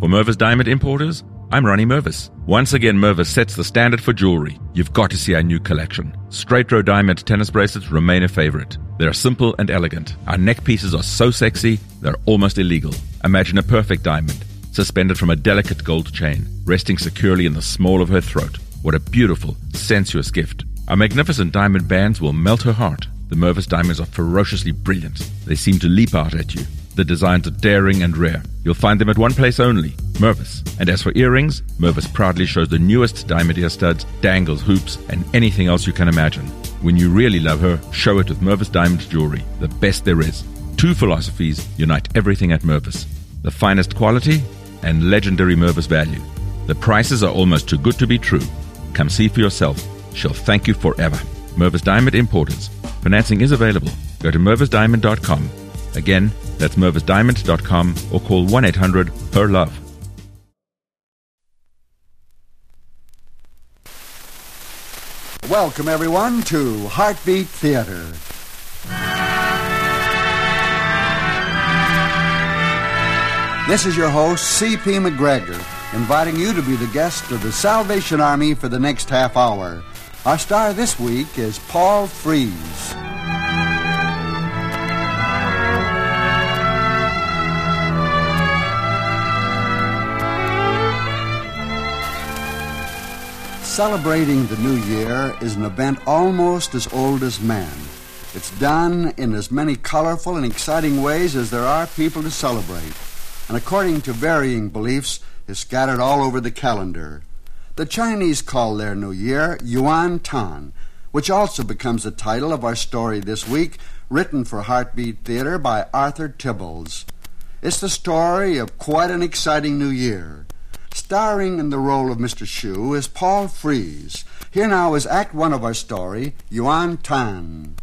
For Mervis Diamond Importers, I'm Ronnie Mervis. Once again, Mervis sets the standard for jewelry. You've got to see our new collection. Straight row diamond tennis bracelets remain a favorite. They're simple and elegant. Our neck pieces are so sexy, they're almost illegal. Imagine a perfect diamond, suspended from a delicate gold chain, resting securely in the small of her throat. What a beautiful, sensuous gift. Our magnificent diamond bands will melt her heart. The Mervis diamonds are ferociously brilliant. They seem to leap out at you. The designs are daring and rare. You'll find them at one place only, Mervis. And as for earrings, Mervis proudly shows the newest diamond ear studs, dangles, hoops, and anything else you can imagine. When you really love her, show it with Mervis Diamond Jewelry, the best there is. Two philosophies unite everything at Mervis the finest quality and legendary Mervis value. The prices are almost too good to be true. Come see for yourself. She'll thank you forever. Mervis Diamond Importers. Financing is available. Go to mervisdiamond.com. Again, that's mervisdiamond.com or call 1 800 HER LOVE. Welcome, everyone, to Heartbeat Theater. This is your host, C.P. MacGregor, inviting you to be the guest of the Salvation Army for the next half hour. Our star this week is Paul Frees. Celebrating the new year is an event almost as old as man. It's done in as many colorful and exciting ways as there are people to celebrate, and according to varying beliefs, is scattered all over the calendar. The Chinese call their new year Yuan Tan, which also becomes the title of our story this week, written for Heartbeat Theater by Arthur Tibbles. It's the story of quite an exciting new year. Starring in the role of Mr. Shu is Paul Frees. Here now is Act One of our story, Yuan Tan.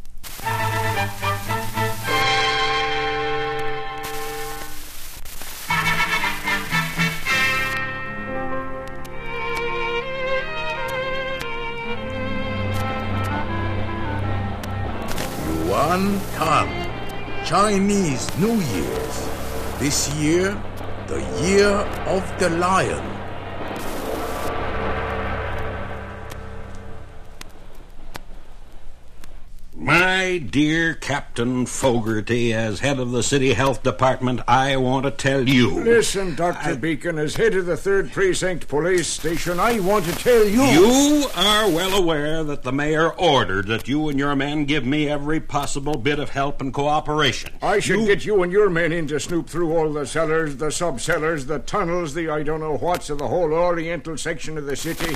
Yuan Tan, Chinese New Year's. This year, the year of the lion. My dear Captain Fogarty, as head of the City Health Department, I want to tell you. Listen, Dr. Beacon, as head of the 3rd Precinct Police Station, I want to tell you. You are well aware that the mayor ordered that you and your men give me every possible bit of help and cooperation. I should get you and your men in to snoop through all the cellars, the sub cellars, the tunnels, the I don't know what's of the whole oriental section of the city.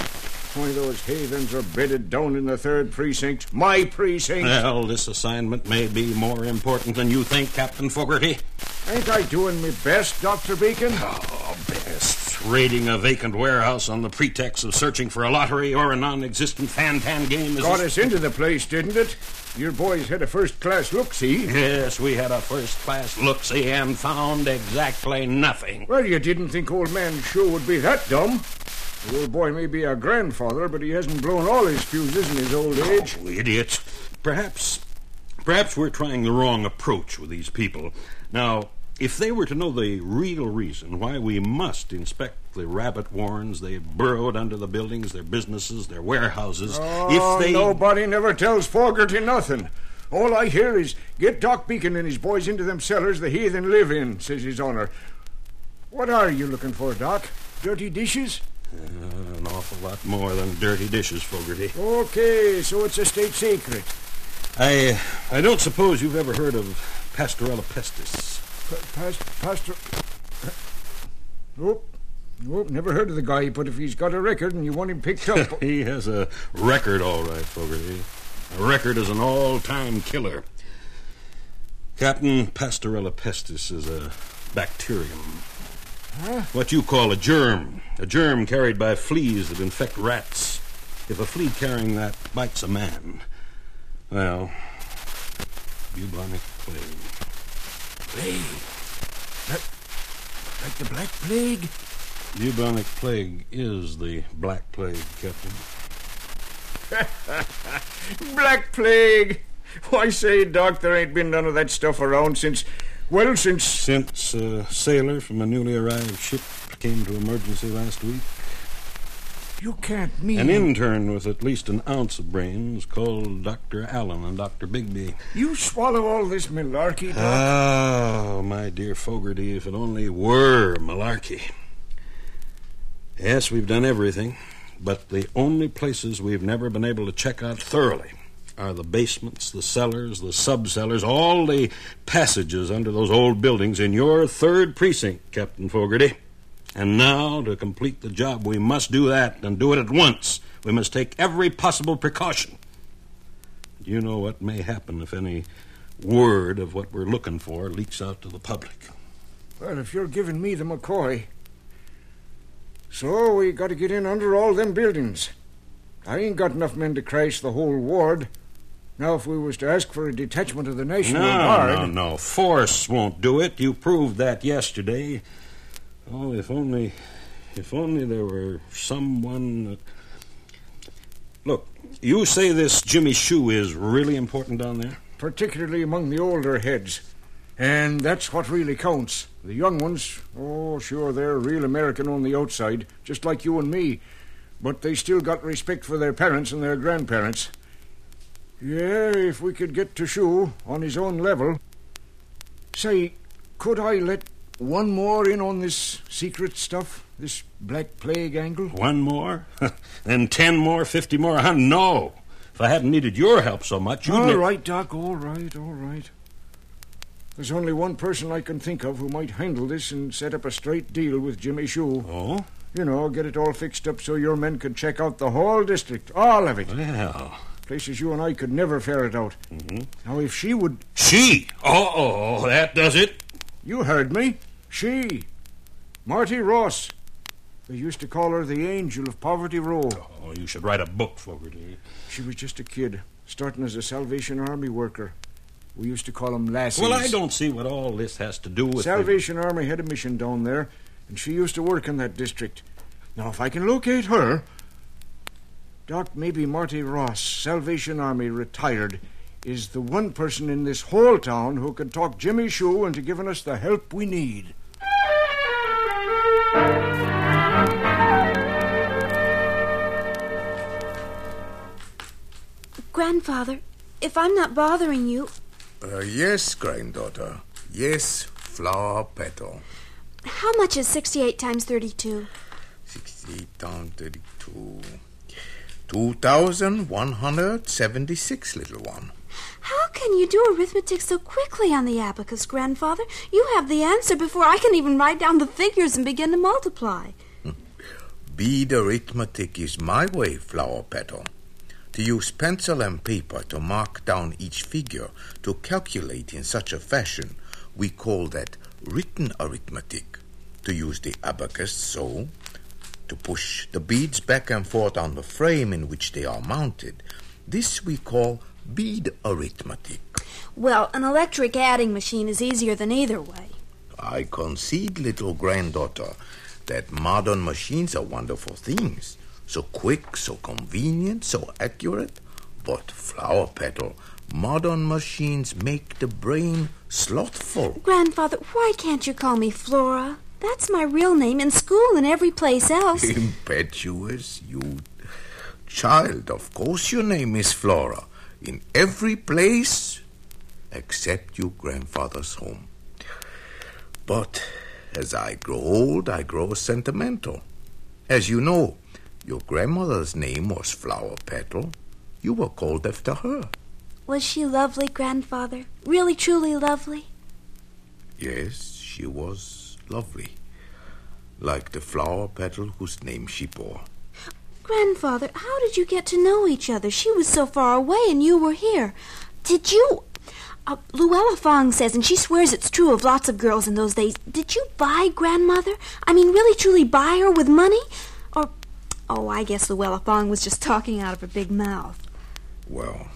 Why, those havens are bedded down in the 3rd Precinct. My precinct. Well, this assignment may be more important than you think, Captain Fogarty. Ain't I doing me best, Dr. Beacon? Oh, best. Raiding a vacant warehouse on the pretext of searching for a lottery or a non existent fan-tan game is. Got us into the place, didn't it? Your boys had a first class look see. Yes, we had a first class look see and found exactly nothing. Well, you didn't think old man Shu would be that dumb. The old boy may be a grandfather, but he hasn't blown all his fuses in his old oh, age. Oh, idiot. Perhaps. Perhaps we're trying the wrong approach with these people. Now, if they were to know the real reason why we must inspect the rabbit warrens they've burrowed under the buildings, their businesses, their warehouses, oh, if they. Nobody never tells Fogarty nothing. All I hear is get Doc Beacon and his boys into them cellars the heathen live in, says his honor. What are you looking for, Doc? Dirty dishes? Uh, an awful lot more than dirty dishes, Fogarty. Okay, so it's a state secret. I uh, I don't suppose you've ever heard of Pasteurella pestis. Past, pastor. Nope. Nope, never heard of the guy, but if he's got a record and you want him picked up. he has a record, all right, Fogarty. A record as an all time killer. Captain Pasteurella pestis is a bacterium. Huh? What you call a germ. A germ carried by fleas that infect rats. If a flea carrying that bites a man, well, bubonic plague. Plague? That, like the Black Plague? Bubonic plague is the Black Plague, Captain. Black Plague? Why say, Doc, there ain't been none of that stuff around since, well, since. Since a sailor from a newly arrived ship came to emergency last week. You can't mean. An intern with at least an ounce of brains called Dr. Allen and Dr. Bigby. You swallow all this malarkey, Doc? Oh, my dear Fogarty, if it only were malarkey. Yes, we've done everything, but the only places we've never been able to check out thoroughly are the basements, the cellars, the subcellars, all the passages under those old buildings in your third precinct, Captain Fogarty. And now, to complete the job, we must do that and do it at once. We must take every possible precaution. Do you know what may happen if any word of what we're looking for leaks out to the public? Well, if you're giving me the McCoy. So we got to get in under all them buildings. I ain't got enough men to crash the whole ward. Now, if we was to ask for a detachment of the National no, Guard. No, no, Force won't do it. You proved that yesterday. Oh, if only, if only there were someone. Look, you say this Jimmy Shu is really important down there? Particularly among the older heads. And that's what really counts. The young ones, oh, sure, they're real American on the outside, just like you and me. But they still got respect for their parents and their grandparents. Yeah, if we could get to Shu on his own level. Say, could I let one more in on this secret stuff? This Black Plague angle? One more? then ten more, fifty more, a hundred? No. If I hadn't needed your help so much, you'd... All ne- right, Doc, all right, all right. There's only one person I can think of who might handle this and set up a straight deal with Jimmy Shu. Oh? You know, get it all fixed up so your men could check out the whole district, all of it. Well... Places you and I could never ferret out. Mm-hmm. Now, if she would... She? Oh, oh, that does it. You heard me. She. Marty Ross. They used to call her the Angel of Poverty Row. Oh, you should write a book, Fogarty. She was just a kid, starting as a Salvation Army worker. We used to call them lassies. Well, I don't see what all this has to do with Salvation the... Army had a mission down there, and she used to work in that district. Now, if I can locate her, Doc, maybe Marty Ross, Salvation Army, retired, is the one person in this whole town who can talk Jimmy Shu into giving us the help we need. Grandfather, if I'm not bothering you. Uh, yes, granddaughter. Yes, flower petal. How much is 68 times 32? 68 times 32. 2,176, little one. How can you do arithmetic so quickly on the abacus, Grandfather? You have the answer before I can even write down the figures and begin to multiply. Bead arithmetic is my way, Flower Petal. To use pencil and paper to mark down each figure, to calculate in such a fashion, we call that written arithmetic. To use the abacus so, to push the beads back and forth on the frame in which they are mounted. This we call bead arithmetic. Well, an electric adding machine is easier than either way. I concede, little granddaughter, that modern machines are wonderful things. So quick, so convenient, so accurate. But, flower petal, modern machines make the brain slothful. Grandfather, why can't you call me Flora? That's my real name in school and every place else. Impetuous, you child. Of course your name is Flora. In every place except your grandfather's home. But as I grow old, I grow sentimental. As you know, your grandmother's name was Flower Petal. You were called after her. Was she lovely, Grandfather? Really, truly lovely? Yes, she was lovely, like the flower petal whose name she bore. Grandfather, how did you get to know each other? She was so far away and you were here. Did you. Uh, Luella Fong says, and she swears it's true of lots of girls in those days. Did you buy grandmother? I mean, really, truly buy her with money? Or, oh, I guess Luella Fong was just talking out of her big mouth. Well,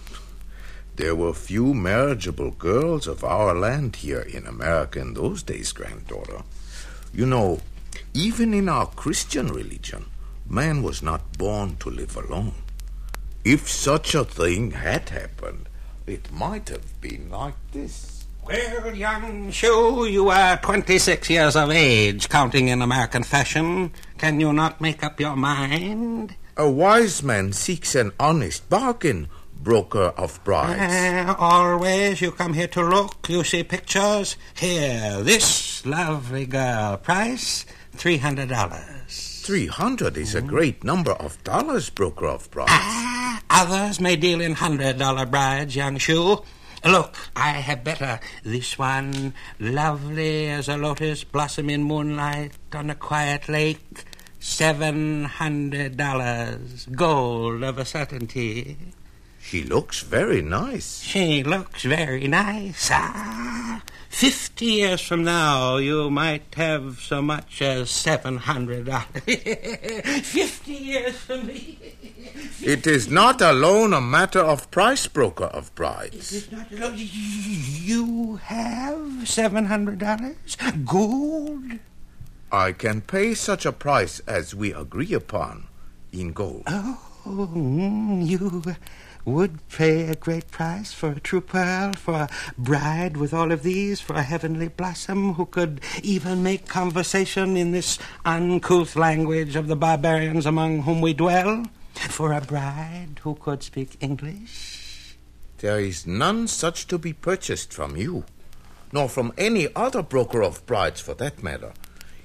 there were few marriageable girls of our land here in America in those days, granddaughter. You know, even in our Christian religion, man was not born to live alone. If such a thing had happened, it might have been like this. Well, young Shu, you are 26 years of age, counting in American fashion. Can you not make up your mind? A wise man seeks an honest bargain, broker of brides. Uh, always you come here to look, you see pictures. Here, this lovely girl. Price $300. Three hundred is a great number of dollars, broker of brides. Ah, others may deal in hundred dollar brides, young Shu. Look, I have better. This one, lovely as a lotus blossom in moonlight on a quiet lake. Seven hundred dollars, gold of a certainty. She looks very nice. She looks very nice. Ah, fifty years from now, you might have so much as seven hundred dollars. fifty years from me. It is not alone a matter of price, broker of brides. It's not alone. You have seven hundred dollars, gold. I can pay such a price as we agree upon in gold. Oh, mm, you would pay a great price for a true pearl, for a bride with all of these, for a heavenly blossom who could even make conversation in this uncouth language of the barbarians among whom we dwell, for a bride who could speak English. There is none such to be purchased from you, nor from any other broker of brides for that matter.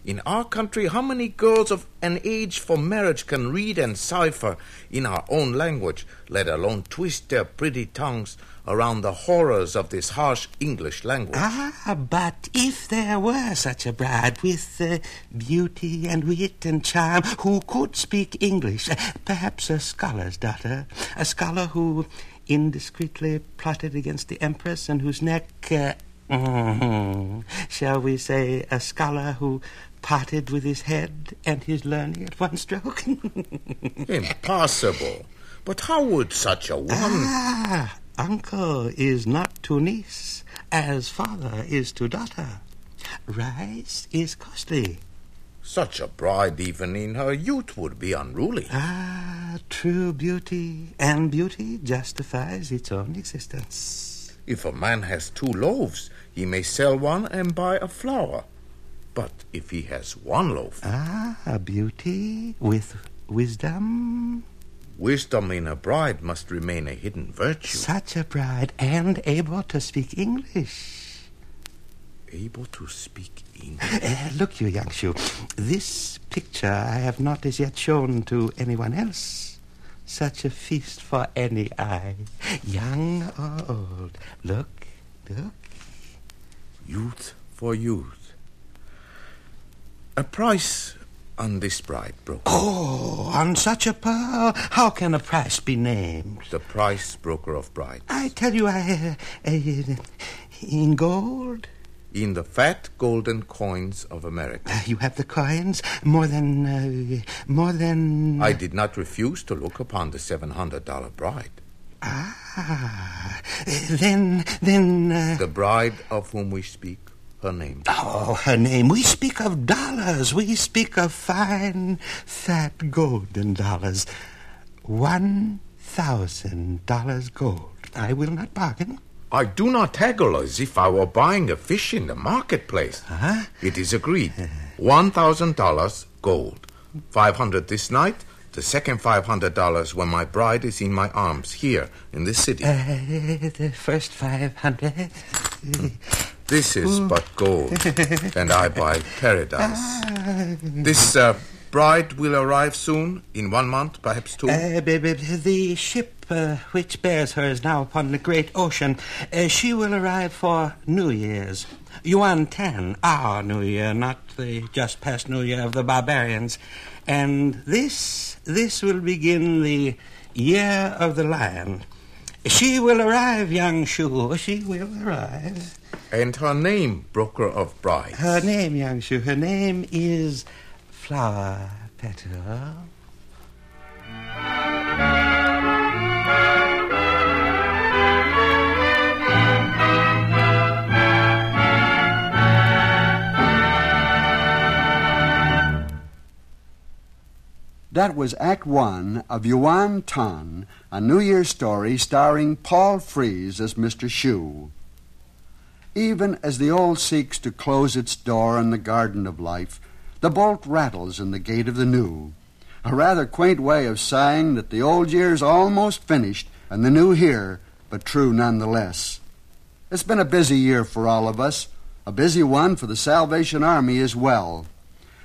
In our country, how many girls of an age for marriage can read and cipher in our own language, let alone twist their pretty tongues around the horrors of this harsh English language? Ah, but if there were such a bride with uh, beauty and wit and charm who could speak English, perhaps a scholar's daughter, a scholar who indiscreetly plotted against the Empress and whose neck. Uh, mhm, Shall we say a scholar who parted with his head and his learning at one stroke? Impossible. But how would such a one. ah, uncle is not to niece as father is to daughter. Rice is costly. Such a bride, even in her youth, would be unruly. Ah, true beauty, and beauty justifies its own existence. If a man has two loaves, he may sell one and buy a flour. But if he has one loaf, Ah, beauty with wisdom. wisdom in a bride must remain a hidden virtue. Such a bride, and able to speak English. Able to speak English. Uh, look, you young Shu, this picture I have not as yet shown to anyone else. Such a feast for any eye, young or old. Look, look. Youth for youth. A price on this bride, broker. Oh, on such a pearl, how can a price be named? The price, broker of bride. I tell you, I, uh, uh, in gold. In the fat golden coins of America. Uh, You have the coins, more than, uh, more than. I did not refuse to look upon the $700 bride. Ah, then, then. Uh, The bride of whom we speak, her name. Oh, her name. We speak of dollars. We speak of fine, fat golden dollars. One thousand dollars gold. I will not bargain. I do not haggle as if I were buying a fish in the marketplace. Huh? It is agreed. One thousand dollars gold. Five hundred this night. The second five hundred dollars when my bride is in my arms here in this city. Uh, the first five hundred. This is but gold, and I buy paradise. This uh, bride will arrive soon, in one month, perhaps two. Uh, the ship uh, which bears her is now upon the great ocean. Uh, she will arrive for New Year's. Yuan Tan, our New Year, not the just past New Year of the barbarians. And this, this will begin the Year of the Lion. She will arrive, young Shu. She will arrive. And her name, broker of brides? Her name, young Shu, her name is Flower Petal. That was Act One of Yuan Tan, a New Year's story starring Paul Frees as Mr. Shu. Even as the old seeks to close its door on the garden of life, the bolt rattles in the gate of the new. A rather quaint way of saying that the old year's almost finished and the new here, but true nonetheless. It's been a busy year for all of us, a busy one for the Salvation Army as well.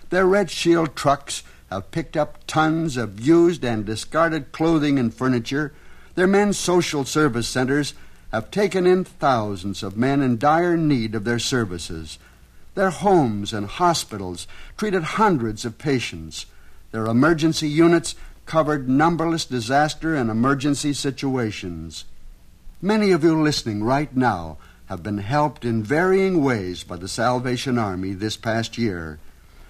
Their Red Shield trucks have picked up tons of used and discarded clothing and furniture. Their men's social service centers have taken in thousands of men in dire need of their services. Their homes and hospitals treated hundreds of patients. Their emergency units covered numberless disaster and emergency situations. Many of you listening right now have been helped in varying ways by the Salvation Army this past year.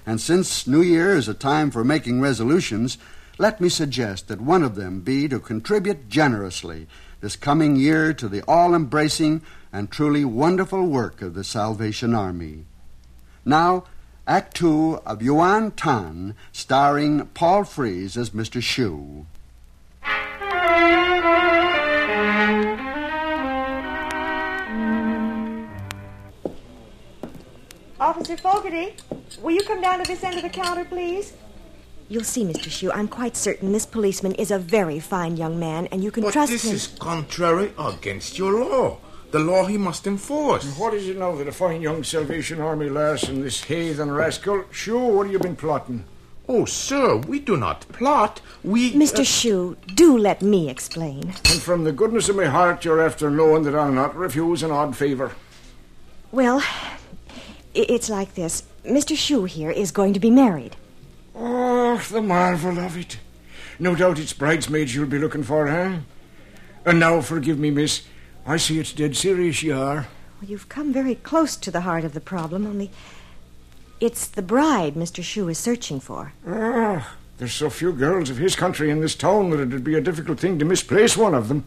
And since New Year is a time for making resolutions, let me suggest that one of them be to contribute generously this coming year to the all embracing and truly wonderful work of the Salvation Army. Now, Act Two of Yuan Tan, starring Paul Frees as Mr. Shu. Officer Fogarty, will you come down to this end of the counter, please? You'll see, Mr. Shu. I'm quite certain this policeman is a very fine young man, and you can but trust this him. is contrary against your law. The law he must enforce. What is it now that a fine young Salvation Army lass and this heathen rascal? Sure, what have you been plotting? Oh, sir, we do not plot. We. Mr. uh, Shu, do let me explain. And from the goodness of my heart, you're after knowing that I'll not refuse an odd favour. Well, it's like this. Mr. Shu here is going to be married. Oh, the marvel of it. No doubt it's bridesmaids you'll be looking for, eh? And now, forgive me, miss. I see it's dead serious you are. Well, you've come very close to the heart of the problem, only it's the bride Mr. Shu is searching for. Ah, there's so few girls of his country in this town that it'd be a difficult thing to misplace one of them.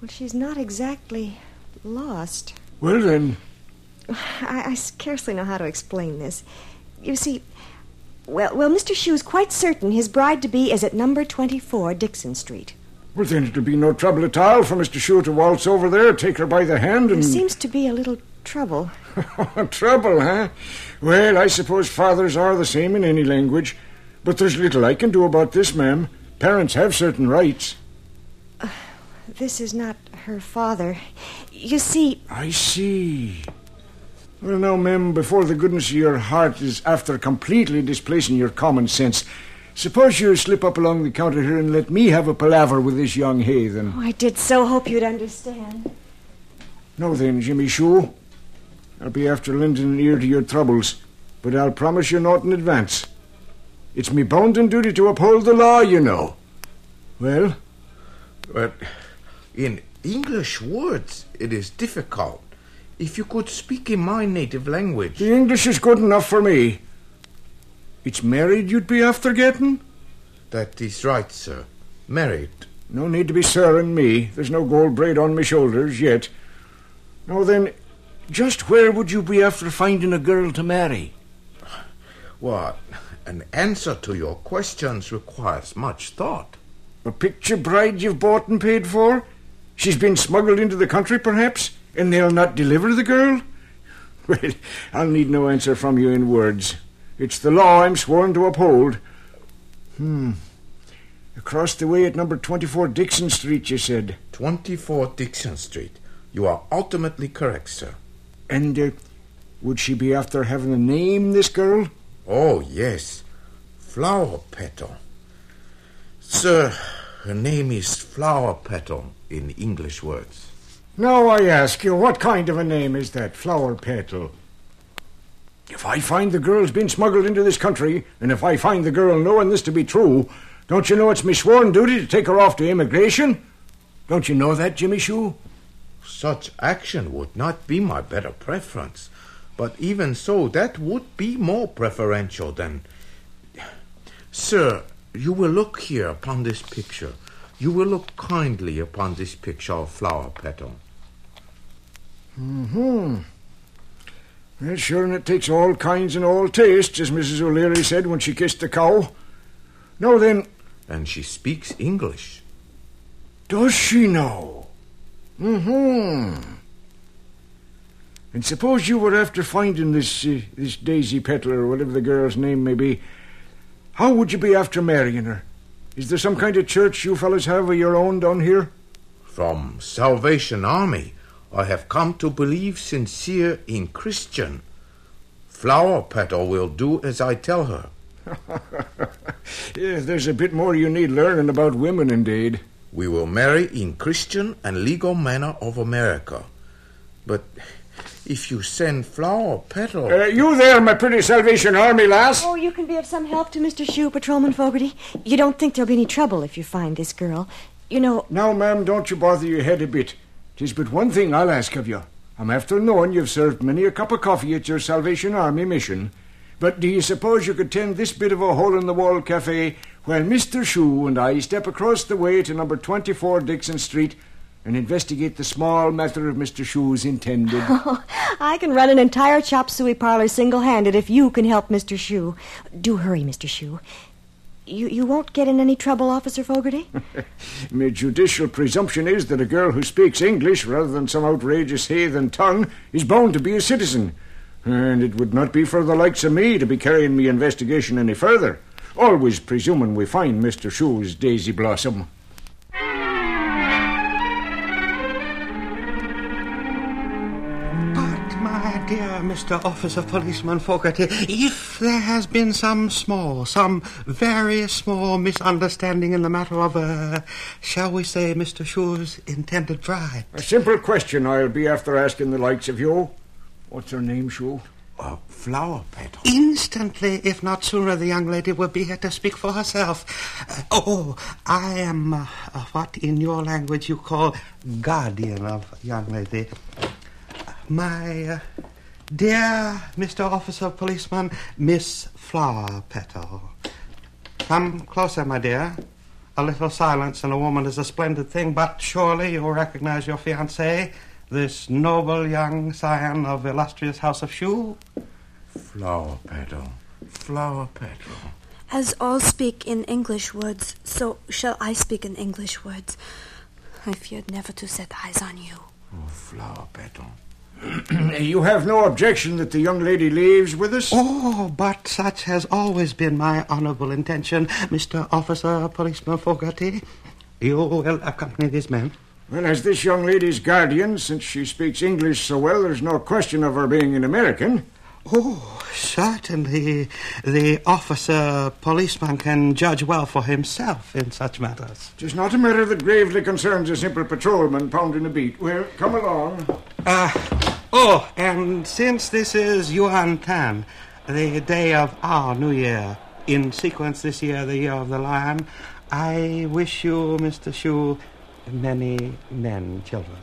Well, she's not exactly lost. Well, then, I, I scarcely know how to explain this. You see, well, well, Mr. Shu's quite certain his bride to be is at number 24 Dixon Street. well, then it'll be no trouble at all for Mr. Shue to waltz over there, take her by the hand, There and. seems to be a little trouble. trouble, huh? Well, I suppose fathers are the same in any language. But there's little I can do about this, ma'am. Parents have certain rights. This is not her father. You see, I see. Well, now, ma'am, before the goodness of your heart is after completely displacing your common sense, suppose you slip up along the counter here and let me have a palaver with this young heathen. oh, I did so hope you'd understand. Now then, Jimmy Shue, I'll be after lending an ear to your troubles, but I'll promise you naught in advance. It's me bounden duty to uphold the law, you know. Well, But in English words, it is difficult. If you could speak in my native language. the English is good enough for me. It's married you'd be after getting? That is right, sir. Married. No need to be sirring me. There's no gold braid on my shoulders yet. Now then, just where would you be after finding a girl to marry? What? An answer to your questions requires much thought. A picture bride you've bought and paid for? She's been smuggled into the country, perhaps, and they'll not deliver the girl? Well, I'll need no answer from you in words. It's the law I'm sworn to uphold. Hmm. Across the way at number 24 Dixon Street, you said. 24 Dixon Street. You are ultimately correct, sir. And uh, would she be after having a name, this girl? Oh, yes. Flower Petal. Sir, her name is Flower Petal in English words. Now I ask you, what kind of a name is that, Flower Petal? If I find the girl's been smuggled into this country, and if I find the girl knowing this to be true, don't you know it's me sworn duty to take her off to immigration? Don't you know that, Jimmy Shue? Such action would not be my better preference. But even so, that would be more preferential than. Sir, you will look here upon this picture. You will look kindly upon this picture of Flower Petal. Hmm. Well, sure, and it takes all kinds and all tastes, as Mrs. O'Leary said when she kissed the cow. Now then. And she speaks English. Does she now? Hmm. And suppose you were after finding this uh, this Daisy Petal or whatever the girl's name may be, how would you be after marrying her? Is there some kind of church you fellows have of your own down here? From Salvation Army, I have come to believe sincere in Christian. Flower Petal will do as I tell her. yeah, there's a bit more you need learning about women, indeed. We will marry in Christian and legal manner of America. But if you send Flower Petal. Uh, you there, my pretty Salvation Army lass? Oh, you can be of some help to Mr. Shue, Patrolman Fogarty. You don't think there'll be any trouble if you find this girl. You know. Now, ma'am, don't you bother your head a bit. Tis but one thing I'll ask of you. I'm after knowing you've served many a cup of coffee at your Salvation Army mission. But do you suppose you could tend this bit of a hole in the wall cafe while Mr. Shue and I step across the way to number 24 Dixon Street and investigate the small matter of Mr. Shue's intended. Oh, I can run an entire chop suey parlor single handed if you can help Mr. Shue. Do hurry, Mr. Shue. You, you won't get in any trouble, Officer Fogarty? My judicial presumption is that a girl who speaks English rather than some outrageous heathen tongue is bound to be a citizen. And it would not be for the likes of me to be carrying me investigation any further, always presuming we find Mr. Shue's daisy blossom. Mr. Officer Policeman Fogarty, if there has been some small, some very small misunderstanding in the matter of, uh, shall we say, Mr. Shue's intended bride. A simple question I'll be after asking the likes of you. What's her name, Shue? Uh, flower petal. Instantly, if not sooner, the young lady will be here to speak for herself. Uh, oh, I am uh, what in your language you call guardian of young lady. My uh, Dear Mr. Officer Policeman, Miss Flower Petal. Come closer, my dear. A little silence in a woman is a splendid thing, but surely you'll recognize your fiancé, this noble young scion of illustrious House of Shue? Flower Petal. Flower Petal. As all speak in English words, so shall I speak in English words. I feared never to set eyes on you. Oh, Flower Petal. you have no objection that the young lady leaves with us? Oh, but such has always been my honorable intention, Mr. Officer Policeman Fogarty. You will accompany this man. Well, as this young lady's guardian, since she speaks English so well, there's no question of her being an American. Oh, certainly. The officer policeman can judge well for himself in such matters. Tis not a matter that gravely concerns a simple patrolman pounding a beat. Well, come along. Ah, uh, oh, and since this is Yuan Tan, the day of our New Year, in sequence this year, the Year of the Lion, I wish you, Mr. Shu, many men children.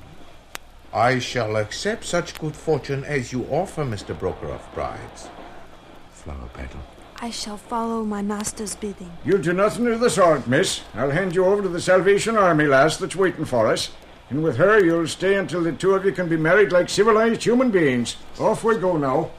I shall accept such good fortune as you offer, Mr. Broker of Brides. Flower petal. I shall follow my master's bidding. You'll do nothing of the sort, miss. I'll hand you over to the Salvation Army lass that's waiting for us. And with her, you'll stay until the two of you can be married like civilized human beings. Off we go now.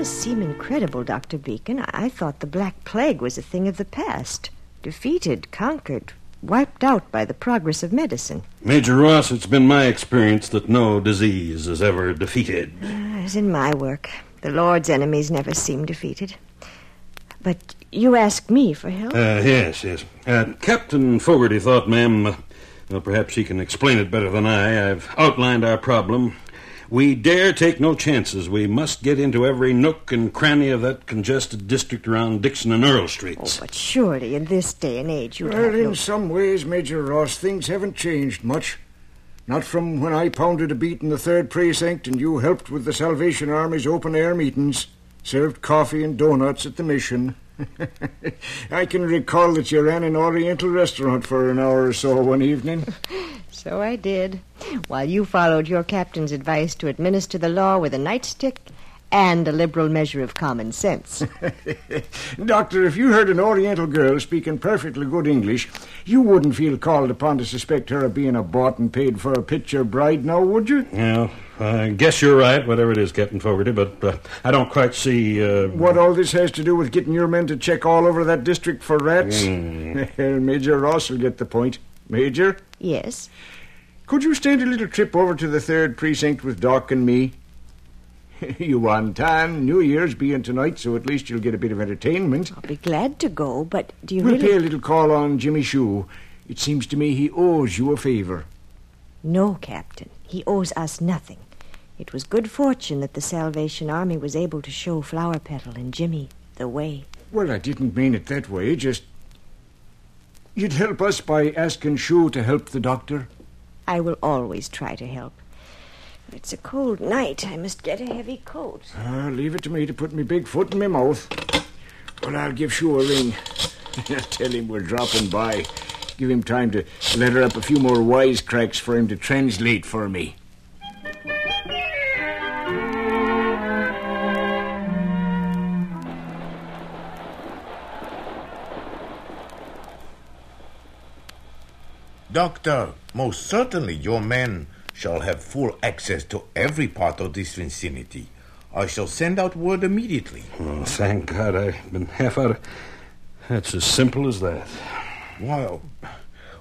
Does seem incredible, Dr. Beacon. I-, thought the Black Plague was a thing of the past. Defeated, conquered, wiped out by the progress of medicine. Major Ross, it's been my experience that no disease is ever defeated. Uh, as in my work. The Lord's enemies never seem defeated. But you asked me for help? Uh, yes, yes. Uh, Captain Fogarty thought, ma'am, uh, well, perhaps he can explain it better than I. I've outlined our problem. We dare take no chances. We must get into every nook and cranny of that congested district around Dixon and Earl Streets. Oh, but surely in this day and age you'd well, have in no... some ways, Major Ross, things haven't changed much. Not from when I pounded a beat in the third precinct and you helped with the Salvation Army's open air meetings, served coffee and doughnuts at the mission. I can recall that you ran an Oriental restaurant for an hour or so one evening. so I did, while you followed your captain's advice to administer the law with a nightstick and a liberal measure of common sense. Doctor, if you heard an Oriental girl speaking perfectly good English, you wouldn't feel called upon to suspect her of being a bought and paid for a picture bride, now, would you? Yeah, I guess you're right, whatever it is, Captain Fogarty, but uh, I don't quite see. Uh... What all this has to do with getting your men to check all over that district for rats? Mm. Major Ross will get the point. Major? Yes? Could you stand a little trip over to the third precinct with Doc and me? Yuan Tan, New Year's being tonight, so at least you'll get a bit of entertainment. I'll be glad to go, but do you we'll really... pay a little call on Jimmy Shue. It seems to me he owes you a favor. No, Captain. He owes us nothing. It was good fortune that the Salvation Army was able to show Flower Petal and Jimmy the way. Well, I didn't mean it that way, just... You'd help us by asking Shue to help the doctor? I will always try to help. It's a cold night. I must get a heavy coat. Ah, leave it to me to put me big foot in my mouth. Well, I'll give Shue a ring. Tell him we're dropping by. Give him time to letter up a few more wisecracks for him to translate for me. Doctor, most certainly your men shall have full access to every part of this vicinity. I shall send out word immediately. Oh, thank God, I've been half out of. That's as simple as that. Why,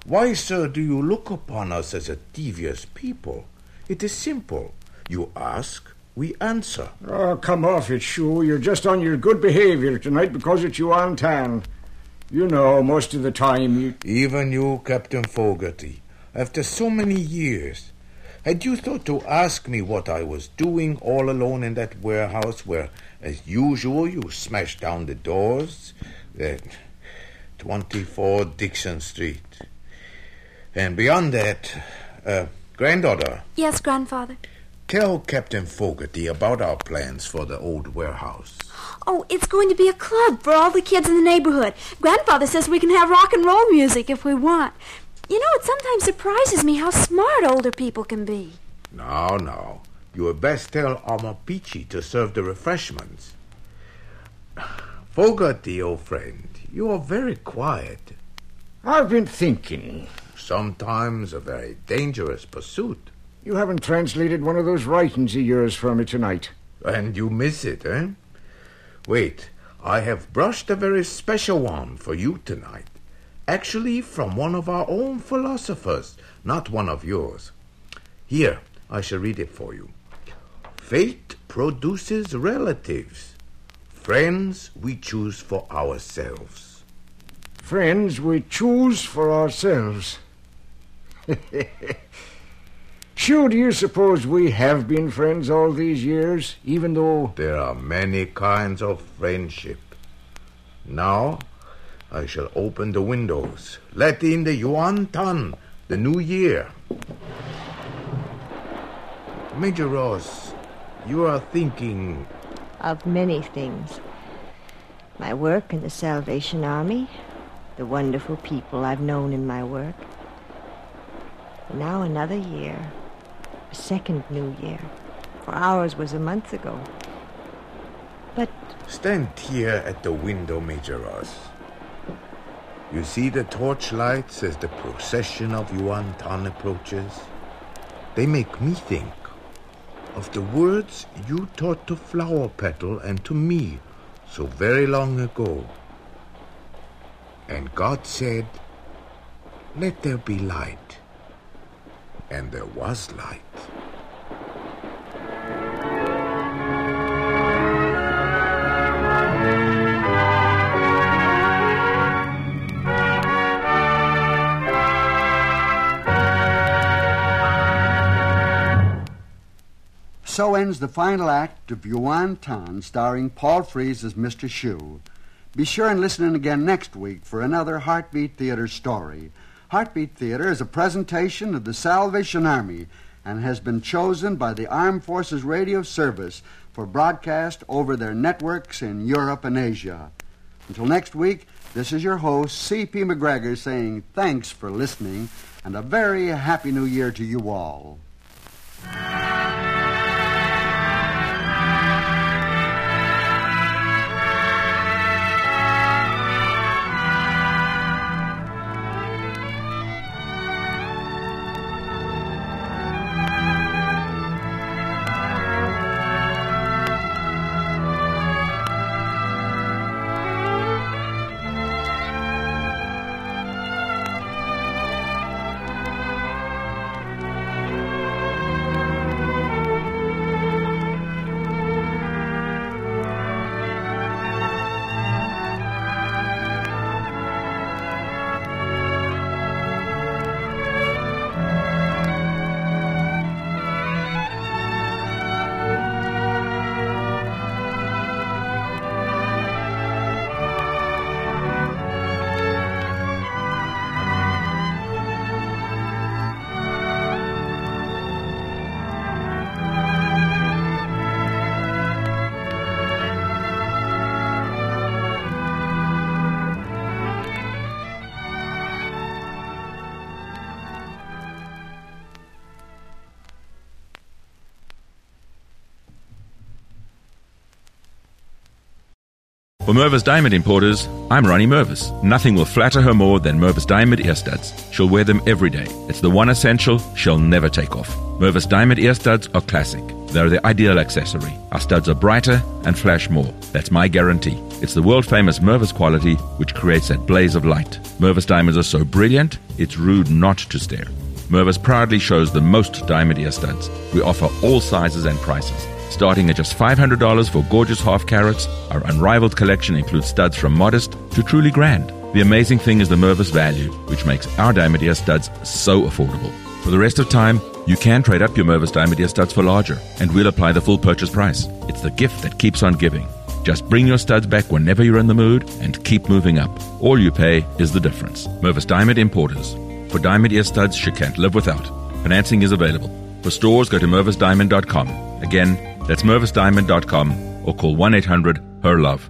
why, sir, do you look upon us as a devious people? It is simple. You ask, we answer. Oh, come off it, Shue. You're just on your good behavior tonight because it's you on tan. You know, most of the time you. Even you, Captain Fogarty, after so many years, had you thought to ask me what I was doing all alone in that warehouse where, as usual, you smashed down the doors? That 24 Dixon Street. And beyond that, uh, granddaughter. Yes, grandfather. Tell Captain Fogarty about our plans for the old warehouse. Oh, it's going to be a club for all the kids in the neighborhood. Grandfather says we can have rock and roll music if we want. You know, it sometimes surprises me how smart older people can be. No, no. You had best tell Amapichi to serve the refreshments. Fogarty, old friend, you are very quiet. I've been thinking. Sometimes a very dangerous pursuit. You haven't translated one of those writings of yours for me tonight. And you miss it, eh? Wait, I have brushed a very special one for you tonight. Actually, from one of our own philosophers, not one of yours. Here, I shall read it for you. Fate produces relatives. Friends we choose for ourselves. Friends we choose for ourselves. Sure, do you suppose we have been friends all these years, even though. There are many kinds of friendship. Now, I shall open the windows. Let in the Yuan Tan, the new year. Major Ross, you are thinking. Of many things. My work in the Salvation Army, the wonderful people I've known in my work. Now another year, a second new year, for ours was a month ago. But. Stand here at the window, Major Ross. You see the torchlights as the procession of Yuan Tan approaches? They make me think of the words you taught to Flower Petal and to me so very long ago. And God said, Let there be light. And there was light. So ends the final act of Yuan Tan, starring Paul Frees as Mr. Shu. Be sure and listen in again next week for another Heartbeat Theater story. Heartbeat Theater is a presentation of the Salvation Army and has been chosen by the Armed Forces Radio Service for broadcast over their networks in Europe and Asia. Until next week, this is your host, C.P. MacGregor, saying thanks for listening and a very happy new year to you all. For Mervis Diamond Importers, I'm Ronnie Mervis. Nothing will flatter her more than Mervis Diamond ear studs. She'll wear them every day. It's the one essential she'll never take off. Mervis Diamond ear studs are classic. They're the ideal accessory. Our studs are brighter and flash more. That's my guarantee. It's the world famous Mervis quality which creates that blaze of light. Mervis diamonds are so brilliant, it's rude not to stare. Mervis proudly shows the most diamond ear studs. We offer all sizes and prices. Starting at just $500 for gorgeous half carats, our unrivaled collection includes studs from modest to truly grand. The amazing thing is the Mervis value, which makes our diamond ear studs so affordable. For the rest of time, you can trade up your Mervis diamond ear studs for larger, and we'll apply the full purchase price. It's the gift that keeps on giving. Just bring your studs back whenever you're in the mood and keep moving up. All you pay is the difference. Mervis Diamond Importers. For diamond ear studs she can't live without. Financing is available. For stores, go to mervisdiamond.com. Again, that's mervisdiamond.com or call 1 800 HER LOVE.